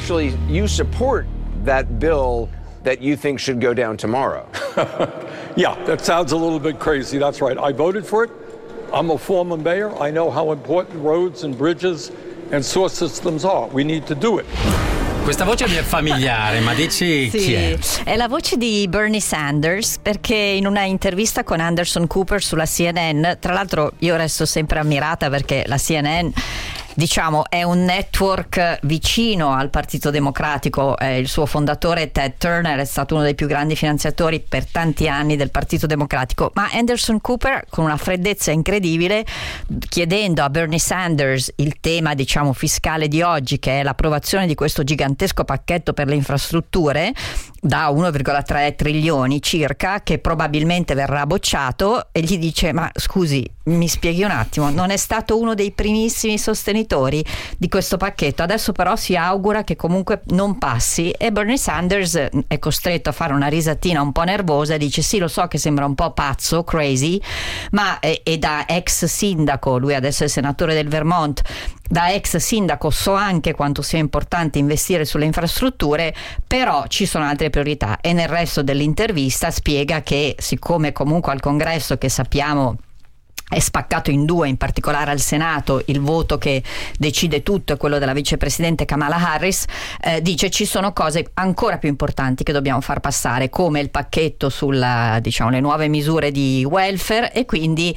actually you support that bill that you think should go down tomorrow. yeah, that sounds a little bit crazy. That's right. I voted for it. I'm a former mayor. I know how important roads and bridges and sewer systems are. We need to do it. Questa voce mi è familiare, ma dici sì, chi è? È la voce di Bernie Sanders perché in una intervista con Anderson Cooper sulla CNN, tra l'altro io resto sempre ammirata perché la CNN diciamo, è un network vicino al Partito Democratico. Eh, il suo fondatore Ted Turner è stato uno dei più grandi finanziatori per tanti anni del Partito Democratico, ma Anderson Cooper con una freddezza incredibile chiedendo a Bernie Sanders il tema, diciamo, fiscale di oggi che è l'approvazione di questo gigantesco pacchetto per le infrastrutture da 1,3 trilioni circa che probabilmente verrà bocciato e gli dice ma scusi mi spieghi un attimo non è stato uno dei primissimi sostenitori di questo pacchetto. Adesso però si augura che comunque non passi e Bernie Sanders è costretto a fare una risatina un po' nervosa e dice sì lo so che sembra un po' pazzo crazy ma è, è da ex sindaco lui adesso è senatore del Vermont da ex sindaco so anche quanto sia importante investire sulle infrastrutture, però ci sono altre priorità. E nel resto dell'intervista spiega che siccome comunque al congresso che sappiamo è spaccato in due, in particolare al Senato, il voto che decide tutto è quello della vicepresidente Kamala Harris, eh, dice ci sono cose ancora più importanti che dobbiamo far passare, come il pacchetto sulle diciamo, nuove misure di welfare e quindi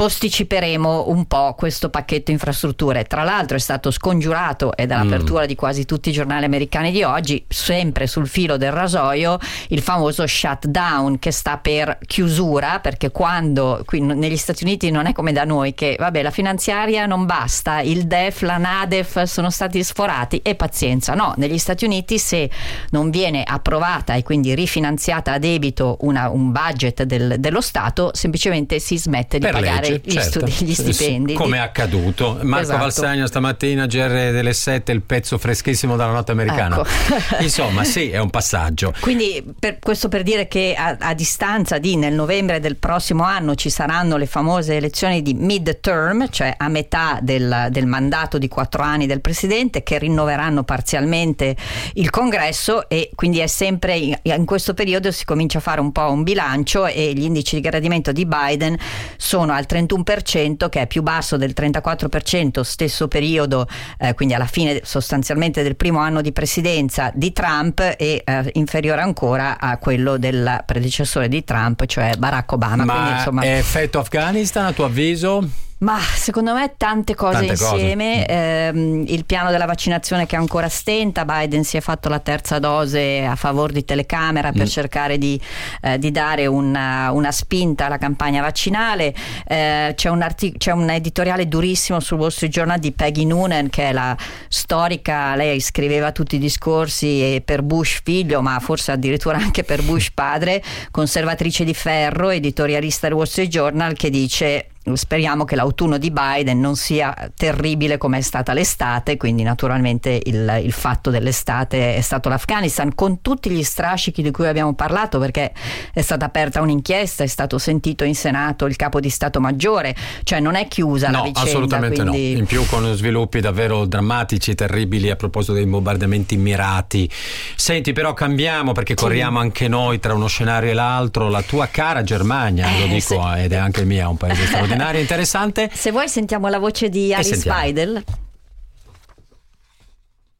posticiperemo un po' questo pacchetto infrastrutture. Tra l'altro è stato scongiurato e dall'apertura mm. di quasi tutti i giornali americani di oggi, sempre sul filo del rasoio, il famoso shutdown che sta per chiusura, perché quando qui negli Stati Uniti non è come da noi che vabbè la finanziaria non basta, il DEF, la NADEF sono stati sforati e pazienza. No, negli Stati Uniti se non viene approvata e quindi rifinanziata a debito una, un budget del, dello Stato, semplicemente si smette di per pagare legge, gli, certo. studi, gli stipendi. Come è accaduto. Marco esatto. Valsagno stamattina, GR delle 7, il pezzo freschissimo dalla notte americana. Ecco. Insomma, sì, è un passaggio. Quindi per, questo per dire che a, a, distanza di nel novembre del prossimo anno ci saranno le famose elezioni di mid-term, cioè a metà del, del mandato di quattro anni del Presidente, che rinnoveranno parzialmente il Congresso e quindi è sempre in, in questo periodo si comincia a fare un po' un bilancio e gli indici di gradimento di Biden sono al 31% che è più basso del 34% stesso periodo, eh, quindi alla fine sostanzialmente del primo anno di presidenza di Trump e eh, inferiore ancora a quello del predecessore di Trump, cioè Barack Obama. Ma quindi, insomma, effetto Afghanistan a tuo avviso? Ma secondo me tante cose tante insieme, cose. Eh, il piano della vaccinazione che ancora stenta, Biden si è fatto la terza dose a favore di telecamera per mm. cercare di, eh, di dare una, una, spinta alla campagna vaccinale, eh, c'è, un artic- c'è, un editoriale durissimo sul Wall Street Journal di Peggy Noonan che è la storica, lei scriveva tutti i discorsi per Bush figlio ma forse addirittura anche per Bush padre, conservatrice di ferro, editorialista del Wall Street Journal che dice speriamo che l'autunno di Biden non sia terribile come è stata l'estate, quindi naturalmente il, il, fatto dell'estate è stato l'Afghanistan, con tutti gli strascichi di cui abbiamo parlato, perché è stata aperta un'inchiesta, è stato sentito in Senato il capo di Stato Maggiore, cioè non è chiusa no, la vicenda. Assolutamente quindi... no, in più con sviluppi davvero drammatici, terribili a proposito dei bombardamenti mirati. Senti però cambiamo perché sì. corriamo anche noi tra uno scenario e l'altro, la tua cara Germania, eh, lo dico, se... ed è anche mia, un paese straordinario straordinaria, interessante. Se vuoi sentiamo la voce di Alice Weidel.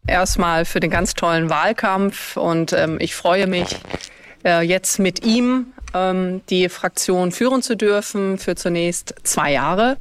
Erstmal für den ganz tollen Wahlkampf und ähm, ich freue mich, äh, jetzt mit ihm ähm, die Fraktion führen zu dürfen für zunächst zwei Jahre.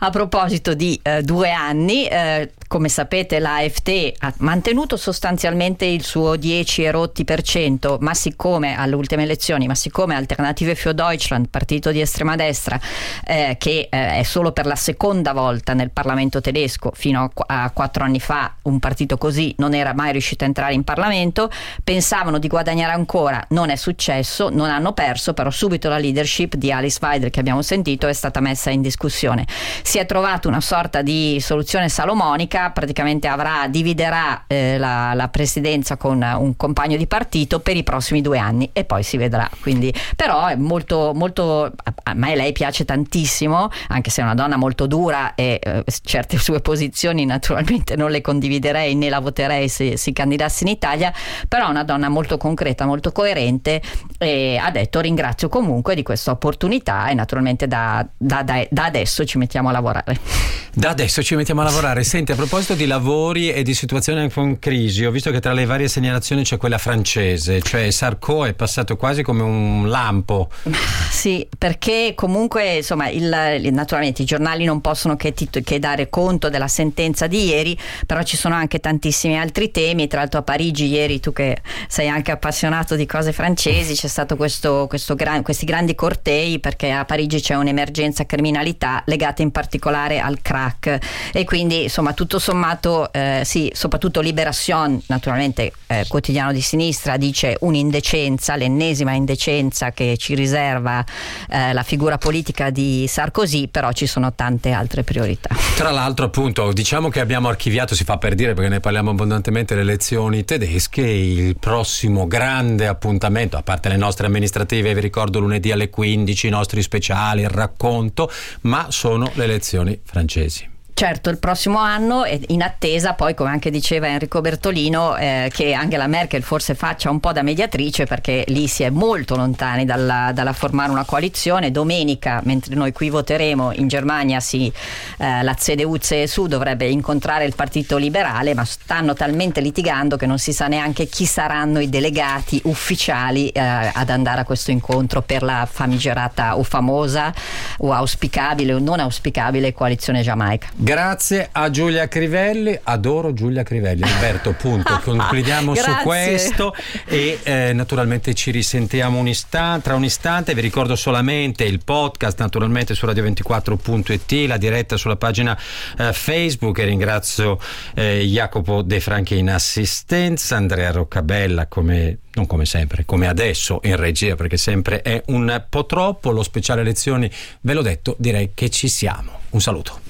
A proposito di eh, due anni, eh, come sapete l'AFT ha mantenuto sostanzialmente il suo 10 e rotti per cento, ma siccome alle ultime elezioni, ma siccome Alternative für Deutschland, partito di estrema destra, eh, che eh, è solo per la seconda volta nel Parlamento tedesco, fino a, a quattro anni fa un partito così non era mai riuscito a entrare in Parlamento, pensavano di guadagnare ancora, non è successo, non hanno perso, però subito la leadership di Alice Weidel che abbiamo sentito è stata messa in discussione. Si è trovata una sorta di soluzione salomonica politica, praticamente avrà, dividerà eh, la, la, presidenza con un compagno di partito per i prossimi due anni e poi si vedrà. Quindi, però è molto, molto, a me lei piace tantissimo, anche se è una donna molto dura e eh, certe sue posizioni naturalmente non le condividerei né la voterei se si candidasse in Italia, però è una donna molto concreta, molto coerente e ha detto ringrazio comunque di questa opportunità e naturalmente da, da, da, da adesso ci mettiamo a lavorare. Da adesso ci mettiamo a lavorare. Senti, a proposito di lavori e di situazioni anche con crisi, ho visto che tra le varie segnalazioni c'è quella francese, cioè Sarko è passato quasi come un lampo. Sì, perché comunque insomma il, naturalmente i giornali non possono che, che, dare conto della sentenza di ieri, però ci sono anche tantissimi altri temi. Tra l'altro a Parigi ieri, tu che sei anche appassionato di cose francesi, c'è stato questo, questo gran, questi grandi cortei perché a Parigi c'è un'emergenza criminalità legata in particolare al crack e quindi insomma tutto sommato eh, sì, soprattutto Liberation, naturalmente eh, quotidiano di sinistra, dice un'indecenza, l'ennesima indecenza che ci riserva eh, la figura politica di Sarkozy, però ci sono tante altre priorità. Tra l'altro appunto diciamo che abbiamo archiviato, si fa per dire perché ne parliamo abbondantemente, le elezioni tedesche, il prossimo grande appuntamento, a parte le nostre amministrative, vi ricordo lunedì alle 15, i nostri speciali, il racconto, ma sono le elezioni francesi. Certo, il prossimo anno in attesa, poi come anche diceva Enrico Bertolino, eh, che Angela Merkel forse faccia un po' da mediatrice perché lì si è molto lontani dalla, dalla formare una coalizione. Domenica, mentre noi qui voteremo, in Germania si, eh, la CDU-CSU dovrebbe incontrare il Partito Liberale, ma stanno talmente litigando che non si sa neanche chi saranno i delegati ufficiali eh, ad andare a questo incontro per la famigerata o famosa o auspicabile o non auspicabile coalizione giamaica. Grazie a Giulia Crivelli, adoro Giulia Crivelli. Alberto, punto. Concludiamo su questo e eh, naturalmente ci risentiamo un istante, tra un istante. Vi ricordo solamente il podcast naturalmente su radio24.it, la diretta sulla pagina eh, Facebook e ringrazio eh, Jacopo De Franchi in assistenza, Andrea Roccabella come non come sempre, come adesso in regia, perché sempre è un po' troppo. Lo speciale lezioni, ve l'ho detto, direi che ci siamo. Un saluto.